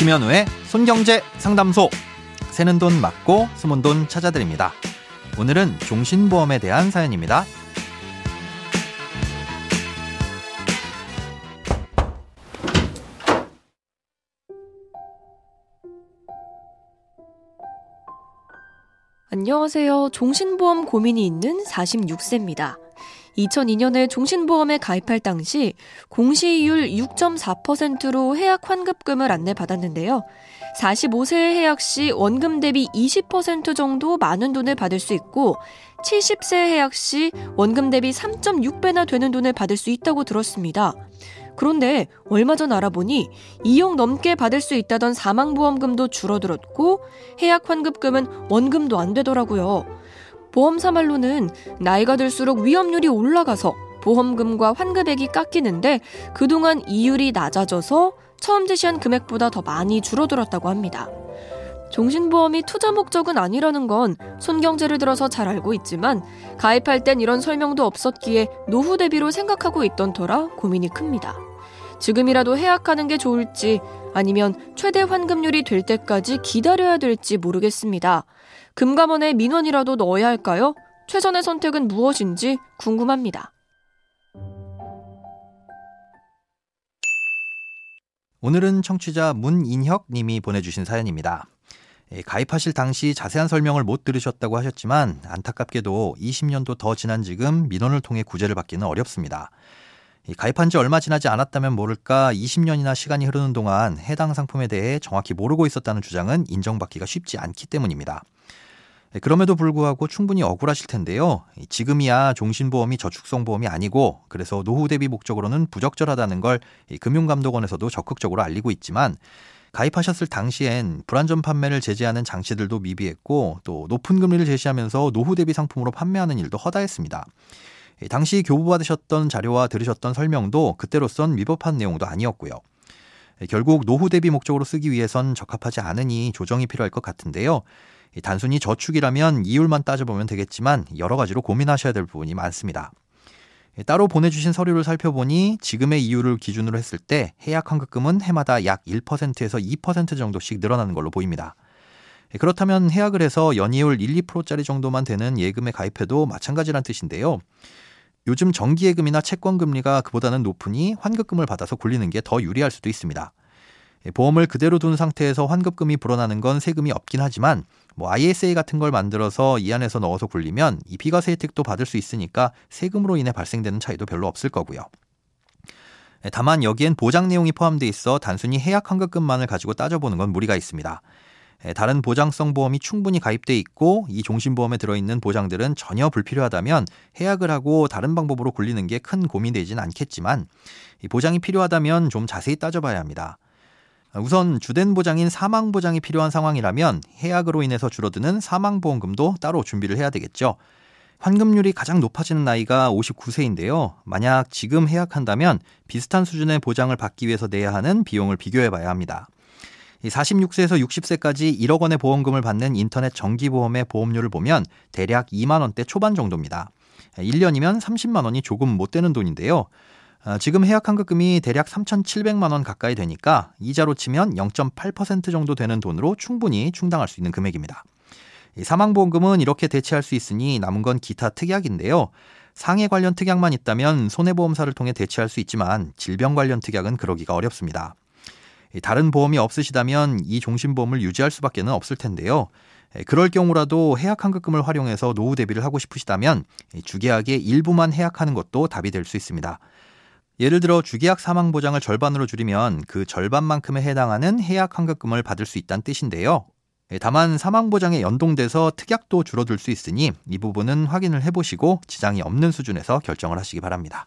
김현우의 손경제 상담소. 새는 돈 맞고 숨은 돈 찾아드립니다. 오늘은 종신보험에 대한 사연입니다. 안녕하세요. 종신보험 고민이 있는 46세입니다. 2002년에 종신보험에 가입할 당시 공시이율 6.4%로 해약 환급금을 안내받았는데요. 45세 해약 시 원금 대비 20% 정도 많은 돈을 받을 수 있고 70세 해약 시 원금 대비 3.6배나 되는 돈을 받을 수 있다고 들었습니다. 그런데 얼마 전 알아보니 2억 넘게 받을 수 있다던 사망보험금도 줄어들었고 해약 환급금은 원금도 안 되더라고요. 보험사 말로는 나이가 들수록 위험률이 올라가서 보험금과 환급액이 깎이는데 그동안 이율이 낮아져서 처음 제시한 금액보다 더 많이 줄어들었다고 합니다. 종신보험이 투자 목적은 아니라는 건 손경제를 들어서 잘 알고 있지만 가입할 땐 이런 설명도 없었기에 노후 대비로 생각하고 있던 터라 고민이 큽니다. 지금이라도 해약하는 게 좋을지 아니면 최대 환급률이 될 때까지 기다려야 될지 모르겠습니다. 금감원에 민원이라도 넣어야 할까요? 최선의 선택은 무엇인지 궁금합니다. 오늘은 청취자 문인혁 님이 보내주신 사연입니다. 예, 가입하실 당시 자세한 설명을 못 들으셨다고 하셨지만 안타깝게도 20년도 더 지난 지금 민원을 통해 구제를 받기는 어렵습니다. 가입한 지 얼마 지나지 않았다면 모를까 20년이나 시간이 흐르는 동안 해당 상품에 대해 정확히 모르고 있었다는 주장은 인정받기가 쉽지 않기 때문입니다. 네, 그럼에도 불구하고 충분히 억울하실 텐데요. 지금이야 종신보험이 저축성 보험이 아니고 그래서 노후 대비 목적으로는 부적절하다는 걸 금융감독원에서도 적극적으로 알리고 있지만 가입하셨을 당시엔 불안전 판매를 제재하는 장치들도 미비했고 또 높은 금리를 제시하면서 노후 대비 상품으로 판매하는 일도 허다했습니다. 당시 교부받으셨던 자료와 들으셨던 설명도 그때로선 위법한 내용도 아니었고요. 결국 노후 대비 목적으로 쓰기 위해선 적합하지 않으니 조정이 필요할 것 같은데요. 단순히 저축이라면 이율만 따져보면 되겠지만 여러 가지로 고민하셔야 될 부분이 많습니다. 따로 보내주신 서류를 살펴보니 지금의 이율을 기준으로 했을 때 해약 환급금은 해마다 약 1%에서 2% 정도씩 늘어나는 걸로 보입니다. 그렇다면 해약을 해서 연이율 1, 2%짜리 정도만 되는 예금에 가입해도 마찬가지란 뜻인데요. 요즘 정기예금이나 채권금리가 그보다는 높으니 환급금을 받아서 굴리는 게 더 유리할 수도 있습니다. 보험을 그대로 둔 상태에서 환급금이 불어나는 건 세금이 없긴 하지만 뭐 ISA 같은 걸 만들어서 이 안에서 넣어서 굴리면 이 비과세 혜택도 받을 수 있으니까 세금으로 인해 발생되는 차이도 별로 없을 거고요. 다만 여기엔 보장 내용이 포함돼 있어 단순히 해약 환급금만을 가지고 따져보는 건 무리가 있습니다. 다른 보장성 보험이 충분히 가입돼 있고 이 종신보험에 들어있는 보장들은 전혀 불필요하다면 해약을 하고 다른 방법으로 굴리는 게 큰 고민되진 않겠지만 보장이 필요하다면 좀 자세히 따져봐야 합니다. 우선 주된 보장인 사망 보장이 필요한 상황이라면 해약으로 인해서 줄어드는 사망보험금도 따로 준비를 해야 되겠죠. 환급률이 가장 높아지는 나이가 59세인데요. 만약 지금 해약한다면 비슷한 수준의 보장을 받기 위해서 내야 하는 비용을 비교해 봐야 합니다. 46세에서 60세까지 1억 원의 보험금을 받는 인터넷 정기보험의 보험료를 보면 대략 2만 원대 초반 정도입니다. 1년이면 30만 원이 조금 못 되는 돈인데요. 아, 지금 해약 환급금이 대략 3,700만 원 가까이 되니까 이자로 치면 0.8% 정도 되는 돈으로 충분히 충당할 수 있는 금액입니다. 사망보험금은 이렇게 대체할 수 있으니 남은 건 기타 특약인데요. 상해 관련 특약만 있다면 손해보험사를 통해 대체할 수 있지만 질병 관련 특약은 그러기가 어렵습니다. 다른 보험이 없으시다면 이 종신보험을 유지할 수밖에 는 없을 텐데요. 그럴 경우라도 해약 환급금을 활용해서 노후 대비를 하고 싶으시다면 주계약의 일부만 해약하는 것도 답이 될 수 있습니다. 예를 들어 주계약 사망 보장을 절반으로 줄이면 그 절반만큼에 해당하는 해약 환급금을 받을 수 있다는 뜻인데요. 예, 다만 사망 보장에 연동돼서 특약도 줄어들 수 있으니 이 부분은 확인을 해보시고 지장이 없는 수준에서 결정을 하시기 바랍니다.